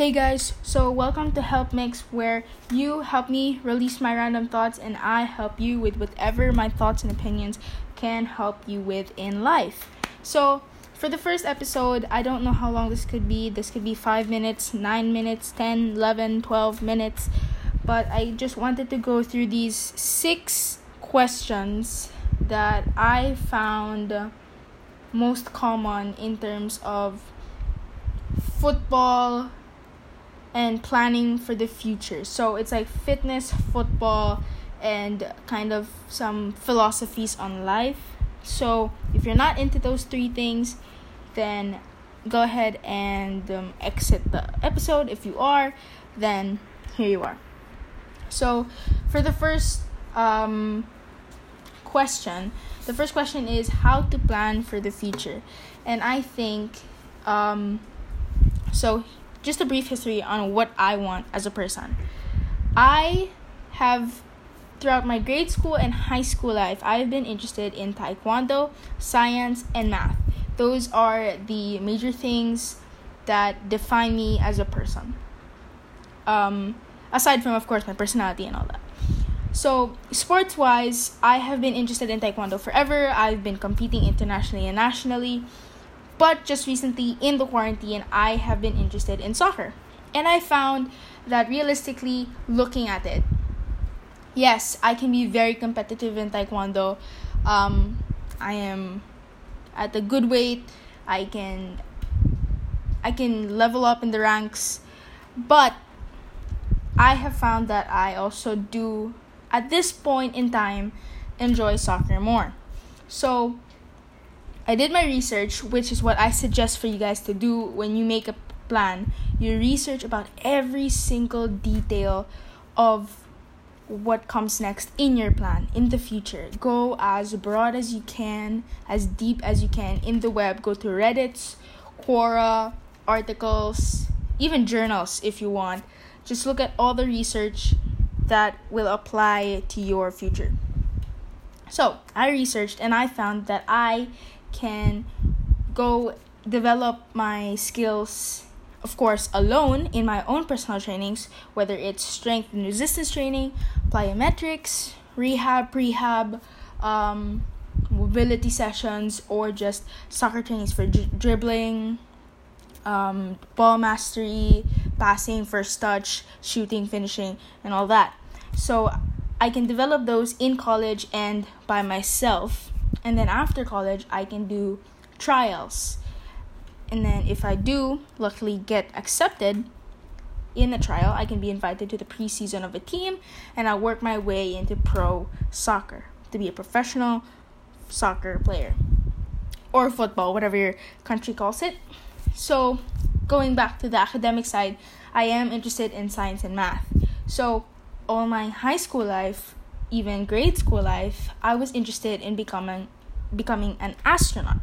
Hey guys, so welcome to Help Mix, where you help me release my random thoughts and I help you with whatever my thoughts and opinions can help you with in life. So, for the first episode, I don't know how long this could be. This could be 5 minutes, 9 minutes, 10, 11, 12 minutes, but I just wanted to go through these six questions that I found most common in terms of football and planning for the future. So it's like fitness, football, and kind of some philosophies on life. So if you're not into those three things, then go ahead and um, exit the episode. If you are, then here you are. So for the first um, question, the first question is how to plan for the future. And I think um, so just a brief history on what I want as a person. I have throughout my grade school and high school life, I've been interested in taekwondo, science, and math. Those are the major things that define me as a person. Um, aside from, of course, my personality and all that. So, sports wise, I have been interested in taekwondo forever. I've been competing internationally and nationally. But just recently in the quarantine, I have been interested in soccer. And I found that realistically, looking at it, yes, I can be very competitive in Taekwondo. Um, I am at a good weight. I can I can level up in the ranks, but I have found that I also do at this point in time enjoy soccer more. So I did my research, which is what I suggest for you guys to do when you make a plan. You research about every single detail of what comes next in your plan in the future. Go as broad as you can, as deep as you can in the web. Go to Reddit's, Quora, articles, even journals if you want. Just look at all the research that will apply to your future. So, I researched and I found that I can go develop my skills of course alone in my own personal trainings whether it's strength and resistance training plyometrics rehab prehab um, mobility sessions or just soccer trainings for dri- dribbling um, ball mastery passing first touch shooting finishing and all that. So i can develop those in college and by myself and then after college i can do trials. And then if i do luckily get accepted in a trial i can be invited to the preseason of a team and I'll work my way into pro soccer to be a professional soccer player or football whatever your country calls it. So going back to the academic side i am interested in science and math. So all my high school life even grade school life, I was interested in becoming becoming an astronaut.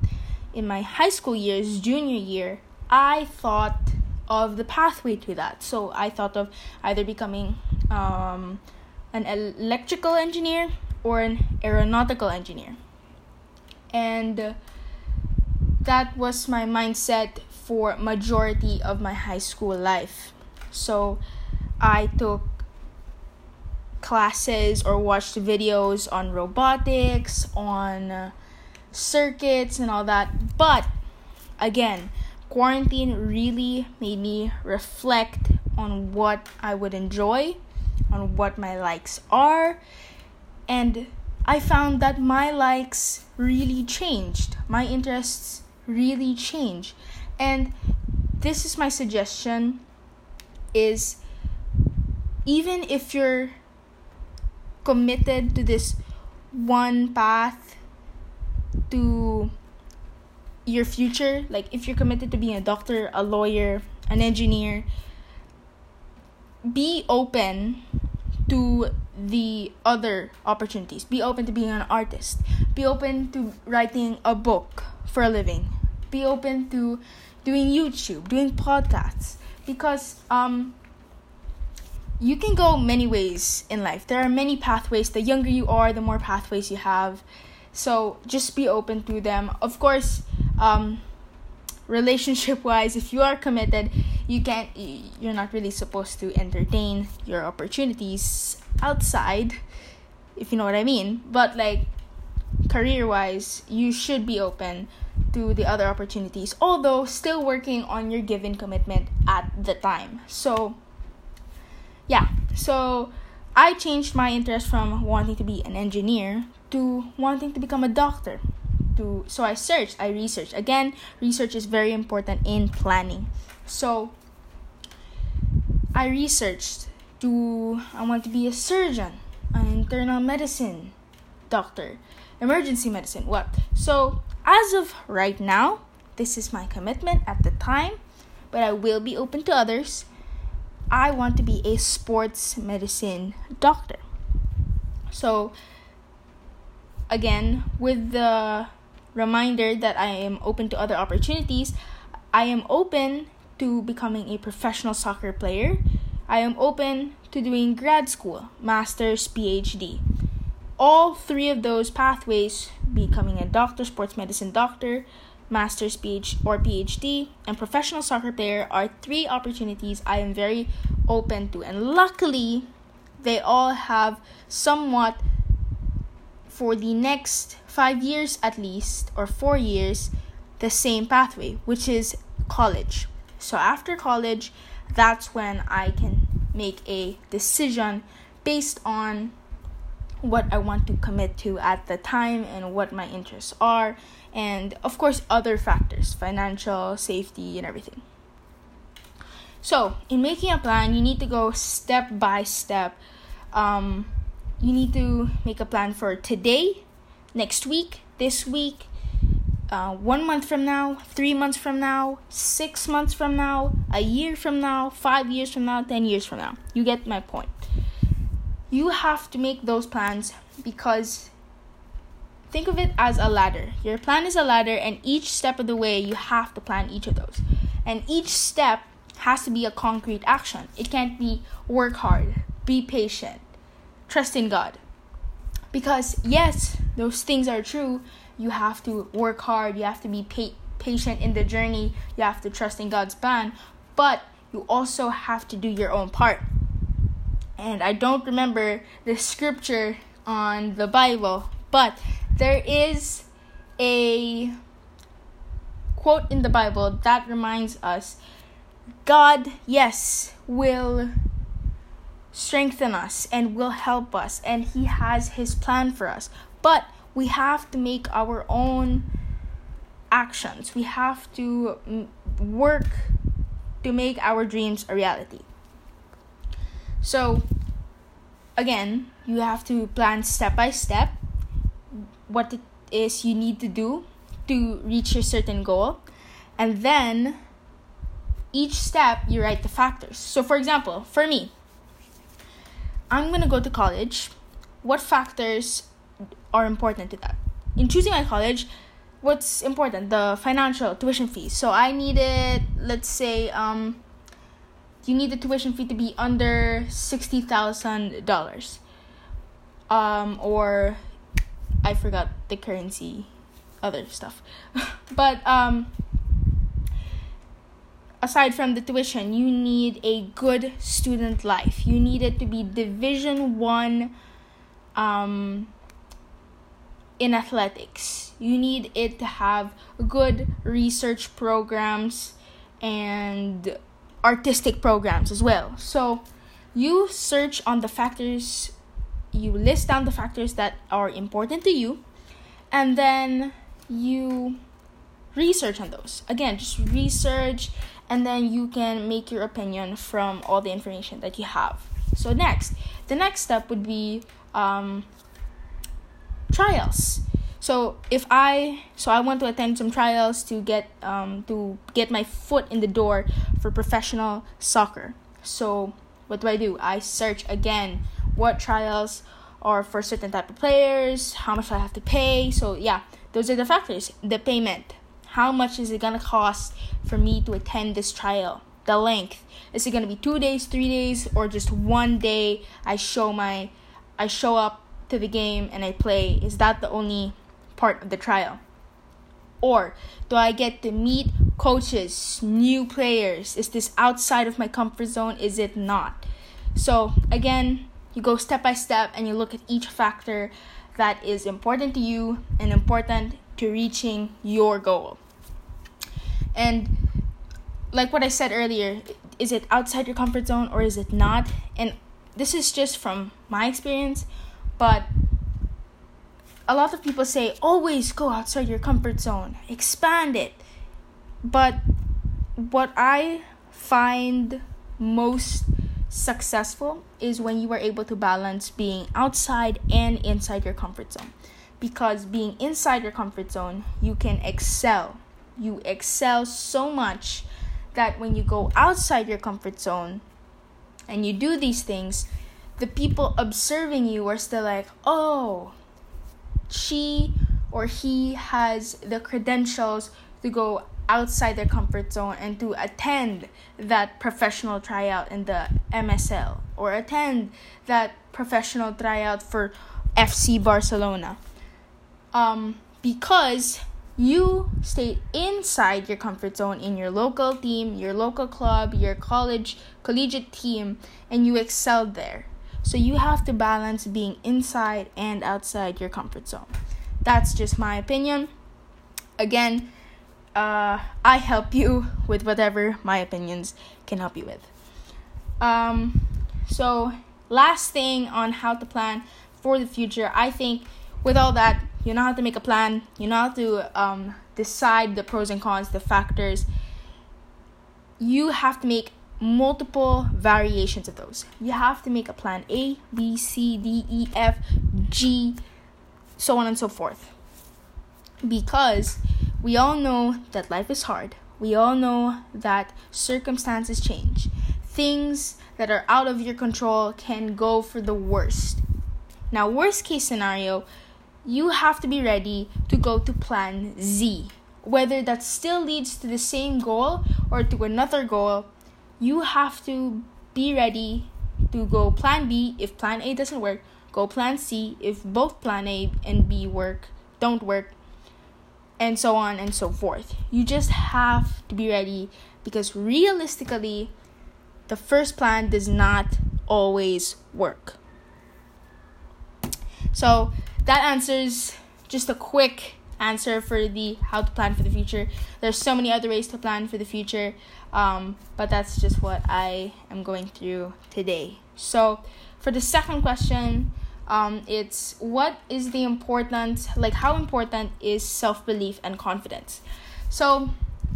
In my high school years, junior year, I thought of the pathway to that. So I thought of either becoming um, an electrical engineer or an aeronautical engineer. And that was my mindset for majority of my high school life. So I took classes or watched videos on robotics, on uh, circuits, and all that. But again, quarantine really made me reflect on what I would enjoy, on what my likes are, and I found that my likes really changed. My interests really changed. And this is my suggestion is even if you're committed to this one path to your future. Like if you're committed to being a doctor a lawyer an engineer be open to the other opportunities. Be open to being an artist. Be open to writing a book for a living. Be open to doing youtube doing podcasts. Because um you can go many ways in life. There are many pathways. The younger you are, the more pathways you have. So just be open to them. Of course, um, relationship wise, if you are committed, you can't you're not really supposed to entertain your opportunities outside if you know what I mean. But like career wise, you should be open to the other opportunities, although still working on your given commitment at the time. So, yeah, so I changed my interest from wanting to be an engineer to wanting to become a doctor. To so I searched, I researched. Again, research is very important in planning. So I researched do I want to be a surgeon, an internal medicine doctor, emergency medicine, what? So, as of right now, this is my commitment at the time, but I will be open to others. I want to be a sports medicine doctor. So, again, with the reminder that I am open to other opportunities, I am open to becoming a professional soccer player. I am open to doing grad school, master's, PhD. All three of those pathways, becoming a doctor, sports medicine doctor, master's PhD or PhD, and professional soccer player are three opportunities I am very open to. And luckily, they all have somewhat for the next five years at least, or four years, the same pathway, which is college. So after college, that's when I can make a decision based on what I want to commit to at the time and what my interests are, and of course, other factors financial, safety, and everything. So, in making a plan, you need to go step by step. Um, you need to make a plan for today, next week, this week, uh, one month from now, three months from now, six months from now, a year from now, five years from now, ten years from now. You get my point. You have to make those plans because think of it as a ladder. Your plan is a ladder, and each step of the way, you have to plan each of those. And each step has to be a concrete action. It can't be work hard, be patient, trust in God. Because, yes, those things are true you have to work hard, you have to be pa- patient in the journey, you have to trust in God's plan, but you also have to do your own part. And I don't remember the scripture on the Bible, but there is a quote in the Bible that reminds us God, yes, will strengthen us and will help us, and He has His plan for us. But we have to make our own actions. We have to work to make our dreams a reality. So, again, you have to plan step by step what it is you need to do to reach a certain goal. And then each step you write the factors. So, for example, for me, I'm going to go to college. What factors are important to that. In choosing my college, what's important? The financial tuition fees. So I needed, let's say, um, you need the tuition fee to be under sixty thousand dollars. Um, or I forgot the currency, other stuff, but um. Aside from the tuition, you need a good student life. You need it to be Division One, um, in athletics. You need it to have good research programs and artistic programs as well. So you search on the factors, you list down the factors that are important to you, and then you research on those. Again, just research, and then you can make your opinion from all the information that you have. So, next, the next step would be um, trials. So if I so I want to attend some trials to get um to get my foot in the door for professional soccer. So what do I do? I search again what trials are for certain type of players, how much I have to pay. So yeah, those are the factors. The payment. How much is it gonna cost for me to attend this trial? The length. Is it gonna be two days, three days, or just one day I show my I show up to the game and I play, is that the only part of the trial? Or do I get to meet coaches, new players. Is this outside of my comfort zone? Is it not? So, again, you go step by step and you look at each factor that is important to you and important to reaching your goal. And like what I said earlier, is it outside your comfort zone or is it not? And this is just from my experience, but a lot of people say always go outside your comfort zone, expand it. But what I find most successful is when you are able to balance being outside and inside your comfort zone. Because being inside your comfort zone, you can excel. You excel so much that when you go outside your comfort zone and you do these things, the people observing you are still like, oh, she or he has the credentials to go outside their comfort zone and to attend that professional tryout in the MSL or attend that professional tryout for FC Barcelona. Um, because you stayed inside your comfort zone in your local team, your local club, your college, collegiate team, and you excelled there. So you have to balance being inside and outside your comfort zone. That's just my opinion. Again, uh, I help you with whatever my opinions can help you with. Um, so, last thing on how to plan for the future, I think with all that, you know how to make a plan, you know how to um, decide the pros and cons, the factors. You have to make multiple variations of those. You have to make a plan A, B, C, D, E, F, G, so on and so forth. Because we all know that life is hard. We all know that circumstances change. Things that are out of your control can go for the worst. Now, worst case scenario, you have to be ready to go to plan Z. Whether that still leads to the same goal or to another goal, you have to be ready to go plan B if plan A doesn't work, go plan C if both plan A and B work don't work and so on and so forth. You just have to be ready because realistically, the first plan does not always work. So, that answers just a quick answer for the how to plan for the future. There's so many other ways to plan for the future, um, but that's just what I am going through today. So, for the second question, um, it's what is the important like how important is self-belief and confidence? So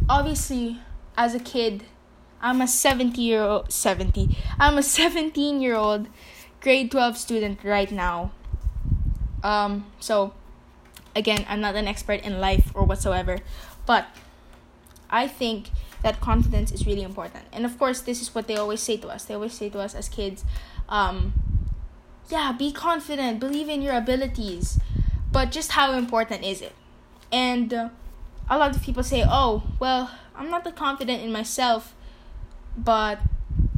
obviously as a kid i'm a 70 year old 70 i'm a 17 year old grade 12 student right now. Um, so again i'm not an expert in life or whatsoever but i think that confidence is really important. And of course this is what they always say to us. They always say to us as kids um, yeah, be confident, believe in your abilities. But just how important is it? And uh, a lot of people say, oh, well, I'm not that confident in myself, but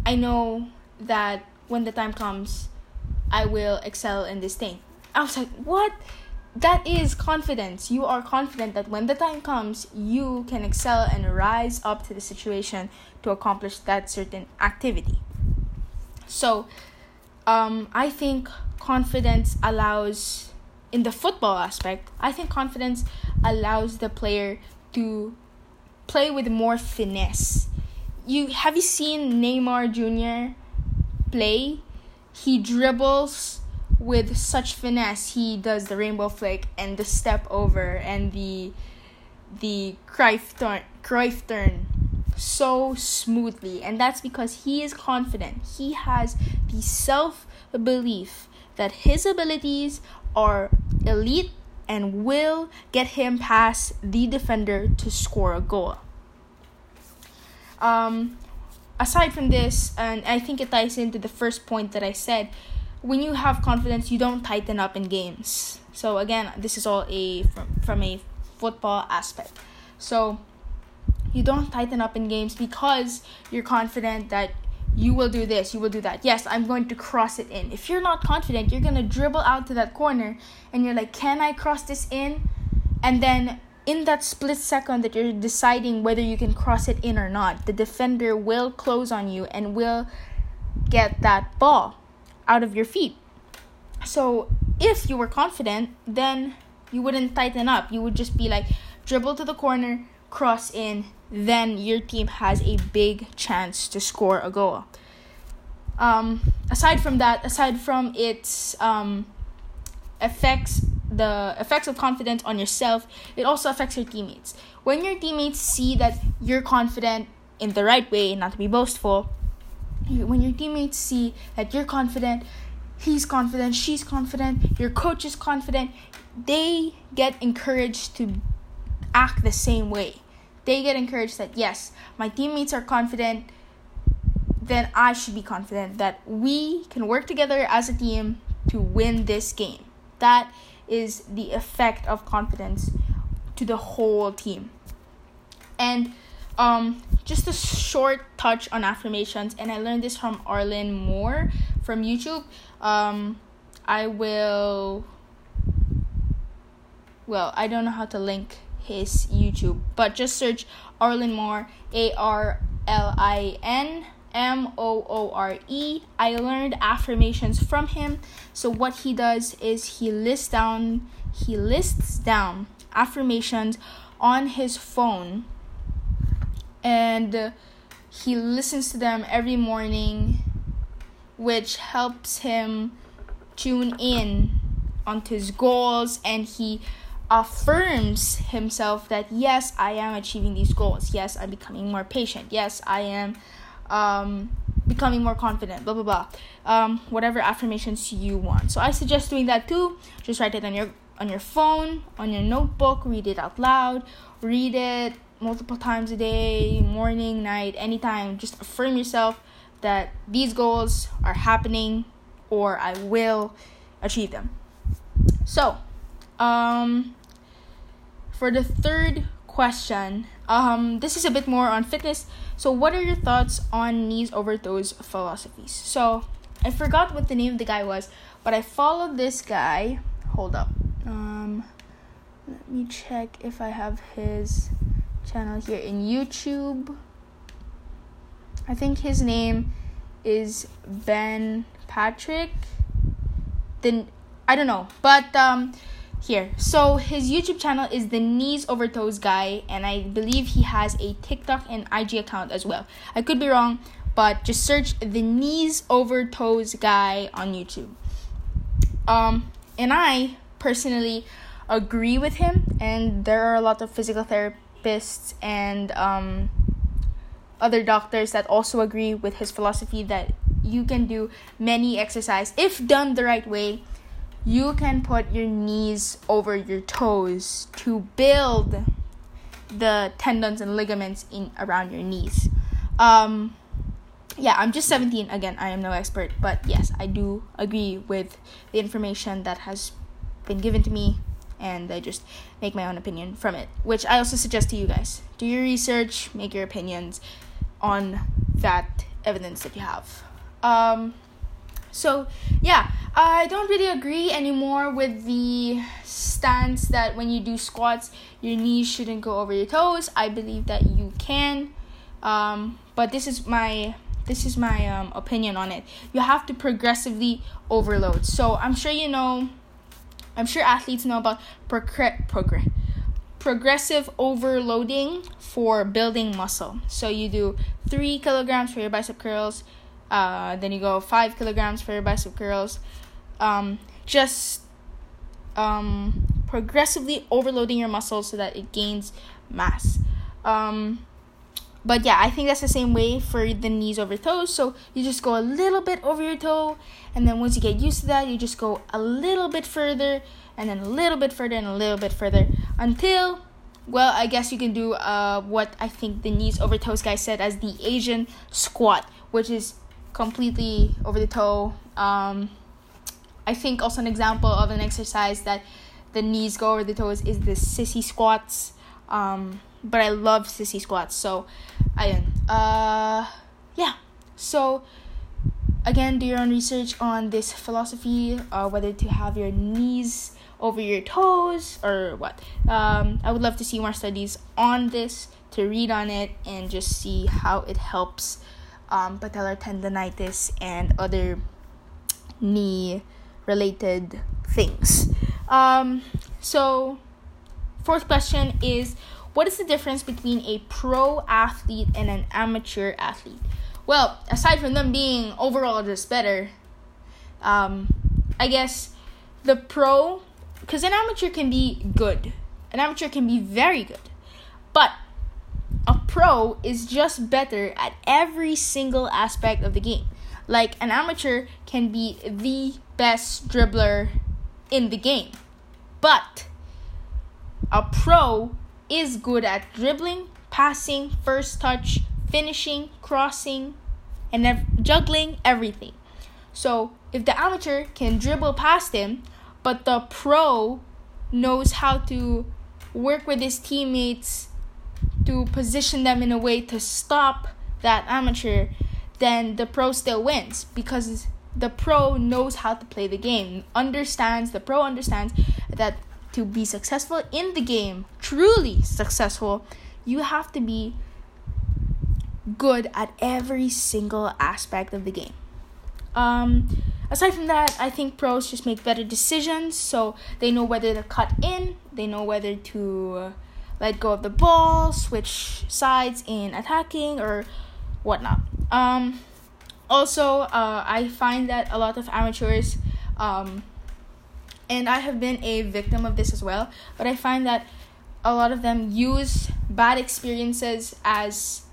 I know that when the time comes, I will excel in this thing. I was like, what? That is confidence. You are confident that when the time comes, you can excel and rise up to the situation to accomplish that certain activity. So, um, I think confidence allows, in the football aspect, I think confidence allows the player to play with more finesse. You have you seen Neymar Jr. play? He dribbles with such finesse. He does the rainbow flick and the step over and the the Cruyff turn, Cruyff turn so smoothly and that's because he is confident. He has the self belief that his abilities are elite and will get him past the defender to score a goal. Um, aside from this and i think it ties into the first point that i said when you have confidence you don't tighten up in games. So again this is all a from, from a football aspect. So you don't tighten up in games because you're confident that you will do this, you will do that. Yes, I'm going to cross it in. If you're not confident, you're going to dribble out to that corner and you're like, can I cross this in? And then in that split second that you're deciding whether you can cross it in or not, the defender will close on you and will get that ball out of your feet. So if you were confident, then you wouldn't tighten up. You would just be like dribble to the corner, cross in, then your team has a big chance to score a goal. Um, aside from that, aside from its um, effects, the effects of confidence on yourself, it also affects your teammates. When your teammates see that you're confident in the right way, not to be boastful, when your teammates see that you're confident, he's confident, she's confident, your coach is confident, they get encouraged to act the same way. They get encouraged that yes, my teammates are confident, then I should be confident that we can work together as a team to win this game. That is the effect of confidence to the whole team. And um, just a short touch on affirmations, and I learned this from Arlin Moore from YouTube. Um, I will. Well, I don't know how to link his YouTube, but just search Arlin Moore, A R L I N M O O R E. I learned affirmations from him. So what he does is he lists down he lists down affirmations on his phone and he listens to them every morning which helps him tune in onto his goals and he affirms himself that yes i am achieving these goals. Yes i'm becoming more patient. Yes i am um, becoming more confident blah blah blah. Um, whatever affirmations you want. So i suggest doing that too. Just write it on your on your phone on your notebook read it out loud. Read it multiple times a day, morning, night, anytime. Just affirm yourself that these goals are happening or I will achieve them. So, um, for the third question, um, this is a bit more on fitness. So, what are your thoughts on knees over toes philosophies? So, I forgot what the name of the guy was, but I followed this guy. Hold up. Um, let me check if I have his channel here in YouTube. I think his name is Ben Patrick. Then I don't know, but um here. So his YouTube channel is the knees over toes guy and I believe he has a TikTok and IG account as well. I could be wrong, but just search the knees over toes guy on YouTube. Um and I personally agree with him and there are a lot of physical therapists and um, other doctors that also agree with his philosophy that you can do many exercise if done the right way you can put your knees over your toes to build the tendons and ligaments in around your knees um, yeah i'm just 17 again i am no expert but yes i do agree with the information that has been given to me and I just make my own opinion from it, which I also suggest to you guys. Do your research, make your opinions on that evidence that you have. Um, so, yeah, I don't really agree anymore with the stance that when you do squats, your knees shouldn't go over your toes. I believe that you can, um, but this is my this is my um, opinion on it. You have to progressively overload. So I'm sure you know I'm sure athletes know about progr- progr- progressive overloading for building muscle. So you do three kilograms for your bicep curls, uh, then you go five kilograms for your bicep curls. Um, just um, progressively overloading your muscles so that it gains mass. Um, but yeah, I think that's the same way for the knees over toes. So you just go a little bit over your toe, and then once you get used to that, you just go a little bit further, and then a little bit further, and a little bit further until, well, I guess you can do uh, what I think the knees over toes guy said as the Asian squat, which is completely over the toe. Um, I think also an example of an exercise that the knees go over the toes is the sissy squats. Um, but I love sissy squats. So, I Uh, yeah. So, again, do your own research on this philosophy, uh, whether to have your knees over your toes or what. Um, I would love to see more studies on this to read on it and just see how it helps um, patellar tendonitis and other knee related things. Um, so, fourth question is what is the difference between a pro athlete and an amateur athlete? Well, aside from them being overall just better, um, I guess the pro, because an amateur can be good, an amateur can be very good, but pro is just better at every single aspect of the game. Like an amateur can be the best dribbler in the game, but a pro is good at dribbling, passing, first touch, finishing, crossing, and ev- juggling everything. So if the amateur can dribble past him, but the pro knows how to work with his teammates to position them in a way to stop that amateur, then the pro still wins because the pro knows how to play the game, understands, the pro understands that to be successful in the game, truly successful, you have to be good at every single aspect of the game. Um, aside from that, I think pros just make better decisions, so they know whether to cut in, they know whether to let go of the ball, switch sides in attacking, or whatnot. Um, also, uh, I find that a lot of amateurs um, and I have been a victim of this as well. But I find that a lot of them use bad experiences as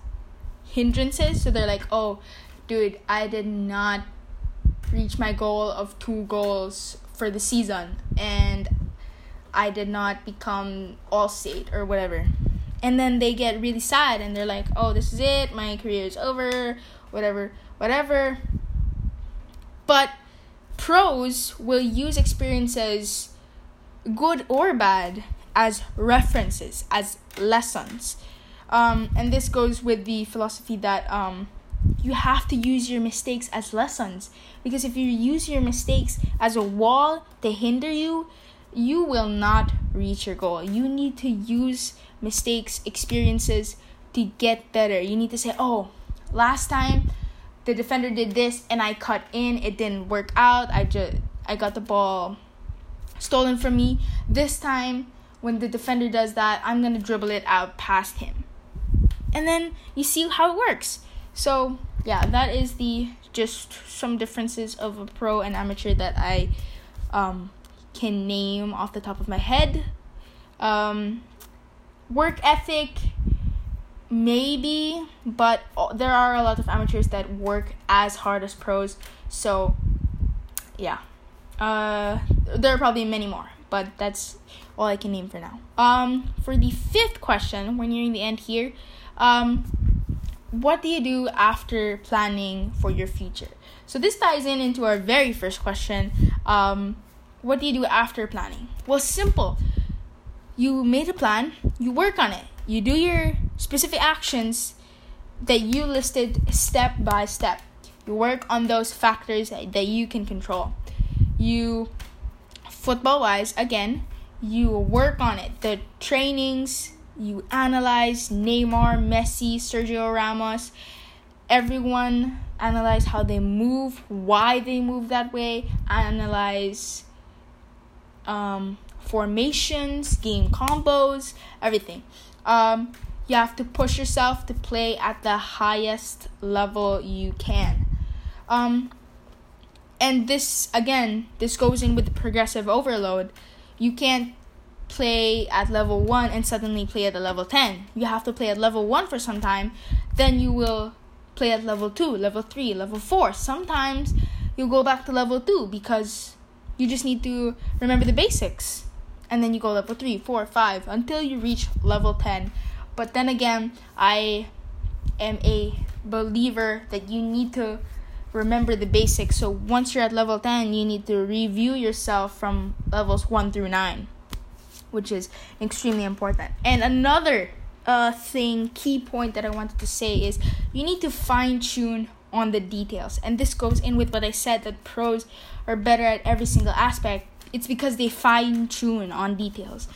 hindrances. So they're like, oh, dude, I did not reach my goal of two goals for the season, and I did not become all state or whatever. And then they get really sad and they're like, oh, this is it, my career is over, whatever, whatever. But pros will use experiences, good or bad, as references, as lessons. Um, and this goes with the philosophy that um, you have to use your mistakes as lessons. Because if you use your mistakes as a wall to hinder you, you will not reach your goal. You need to use mistakes, experiences to get better. You need to say, oh, last time the defender did this and I cut in. It didn't work out. I just I got the ball stolen from me. This time when the defender does that, I'm going to dribble it out past him. And then you see how it works. So, yeah, that is the just some differences of a pro and amateur that I um, can name off the top of my head. Um, work ethic maybe, but there are a lot of amateurs that work as hard as pros. So, yeah. Uh, there are probably many more, but that's all I can name for now. Um, for the fifth question, we're nearing the end here. Um, what do you do after planning for your future? So this ties in into our very first question. Um, what do you do after planning? Well, simple. You made a plan, you work on it you do your specific actions that you listed step by step. You work on those factors that you can control. You, football wise, again, you work on it. The trainings, you analyze Neymar, Messi, Sergio Ramos, everyone analyze how they move, why they move that way, analyze um, formations, game combos, everything. Um, you have to push yourself to play at the highest level you can. Um, and this, again, this goes in with the progressive overload. You can't play at level 1 and suddenly play at the level 10. You have to play at level 1 for some time, then you will play at level 2, level 3, level 4. Sometimes you go back to level 2 because you just need to remember the basics and then you go level 3, 4, 5 until you reach level 10. But then again, I am a believer that you need to remember the basics. So once you're at level 10, you need to review yourself from levels 1 through 9, which is extremely important. And another uh, thing, key point that I wanted to say is you need to fine tune on the details. And this goes in with what I said that pros are better at every single aspect it's because they fine tune on details.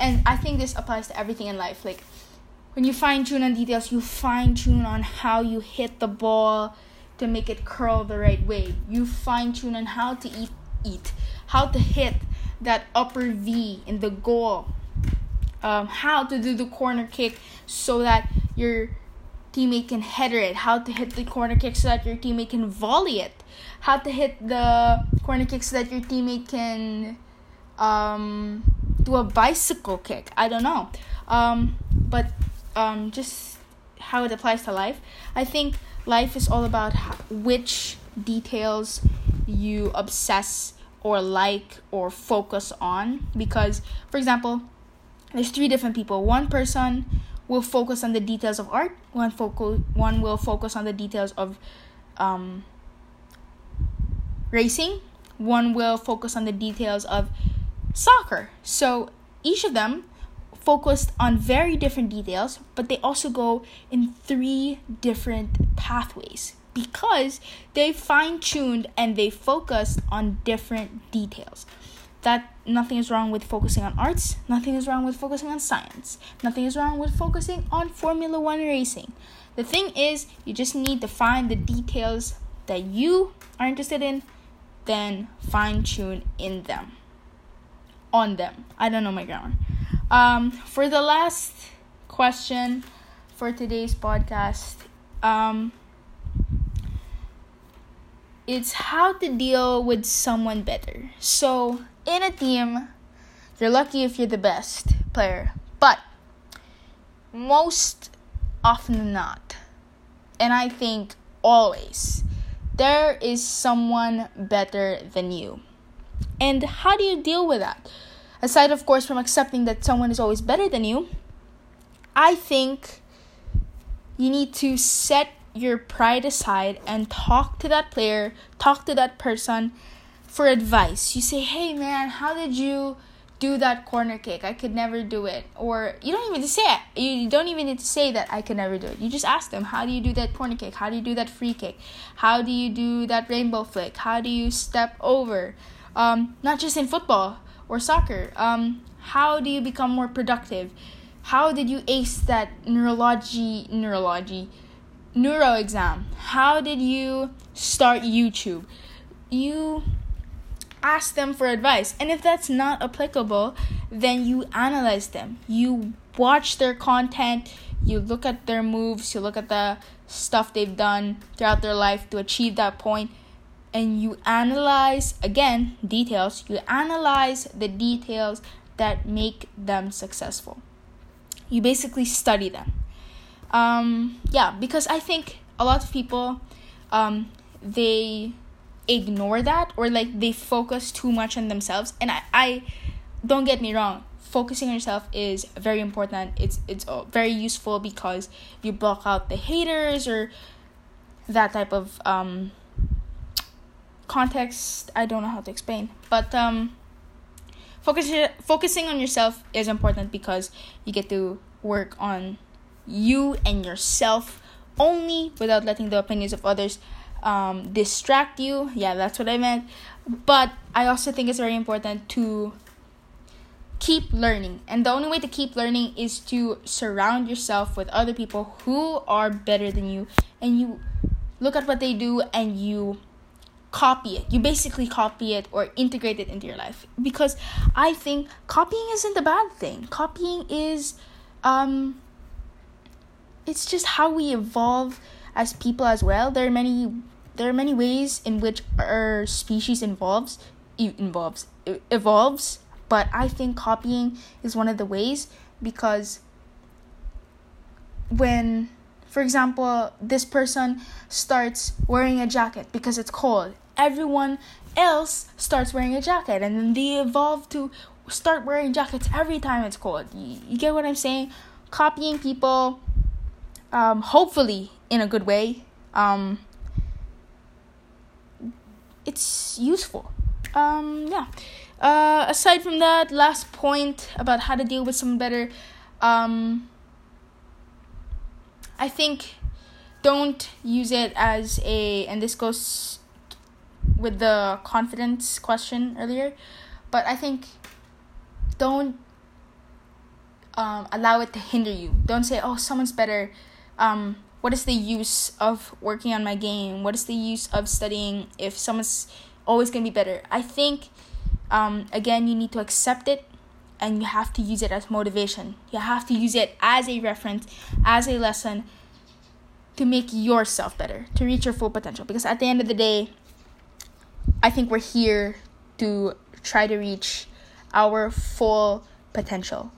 And I think this applies to everything in life. Like when you fine tune on details, you fine tune on how you hit the ball to make it curl the right way. You fine tune on how to eat eat, how to hit that upper V in the goal. Um, how to do the corner kick so that your teammate can header it, how to hit the corner kick so that your teammate can volley it, how to hit the corner kick so that your teammate can um, do a bicycle kick. I don't know. Um, but um, just how it applies to life. I think life is all about which details you obsess or like or focus on. Because, for example, there's three different people. One person will focus on the details of art. One focus. One will focus on the details of um, racing. One will focus on the details of soccer. So each of them focused on very different details, but they also go in three different pathways because they fine tuned and they focused on different details. That nothing is wrong with focusing on arts, nothing is wrong with focusing on science, nothing is wrong with focusing on Formula One racing. The thing is, you just need to find the details that you are interested in, then fine tune in them. On them. I don't know my grammar. Um, for the last question for today's podcast, um, it's how to deal with someone better. So, in a team, you're lucky if you're the best player, but most often than not, and I think always, there is someone better than you. And how do you deal with that? aside of course from accepting that someone is always better than you i think you need to set your pride aside and talk to that player talk to that person for advice. You say hey man how did you do that corner kick? I could never do it. Or you don't even say it. You don't even need to say that i could never do it. You just ask them how do you do that corner kick? How do you do that free kick? How do you do that rainbow flick? How do you step over? Um, not just in football or soccer. Um, how do you become more productive? How did you ace that neurology neurology neuro exam? How did you start YouTube? You ask them for advice. And if that's not applicable, then you analyze them. You watch their content, you look at their moves, you look at the stuff they've done throughout their life to achieve that point, and you analyze again details. You analyze the details that make them successful. You basically study them. Um, yeah because i think a lot of people um, they ignore that or like they focus too much on themselves. And i, I don't get me wrong focusing on yourself is very important. It's it's very useful because you block out the haters or that type of um, context. I don't know how to explain. But um focus focusing on yourself is important because you get to work on you and yourself only without letting the opinions of others um, distract you. Yeah, that's what I meant. But I also think it's very important to keep learning. And the only way to keep learning is to surround yourself with other people who are better than you and you look at what they do and you copy it. You basically copy it or integrate it into your life because I think copying isn't a bad thing. Copying is um it's just how we evolve as people as well. There are many there are many ways in which our species involves involves evolves, but I think copying is one of the ways because when for example, this person starts wearing a jacket because it's cold everyone else starts wearing a jacket and then they evolve to start wearing jackets every time it's cold. You, you get what I'm saying? Copying people, um, hopefully in a good way. Um, it's useful. Um, yeah. Uh, aside from that, last point about how to deal with someone better. Um, I think don't use it as a, and this goes with the confidence question earlier, but I think don't um, allow it to hinder you. Don't say, "Oh, someone's better." Um, what is the use of working on my game? What is the use of studying if someone's always gonna be better? I think, um, again, you need to accept it, and you have to use it as motivation. You have to use it as a reference, as a lesson, to make yourself better, to reach your full potential. Because at the end of the day, I think we're here to try to reach our full potential.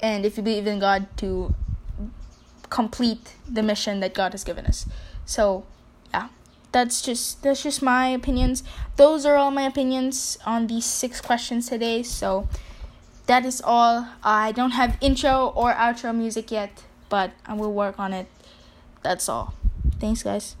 And if you believe in God, to complete the mission that God has given us. So, yeah. That's just that's just my opinions. Those are all my opinions on these six questions today. So, that is all. I don't have intro or outro music yet, but I will work on it. That's all. Thanks, guys.